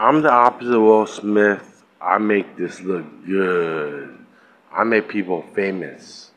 I'm the opposite of Will Smith. I make this look good. I make people famous.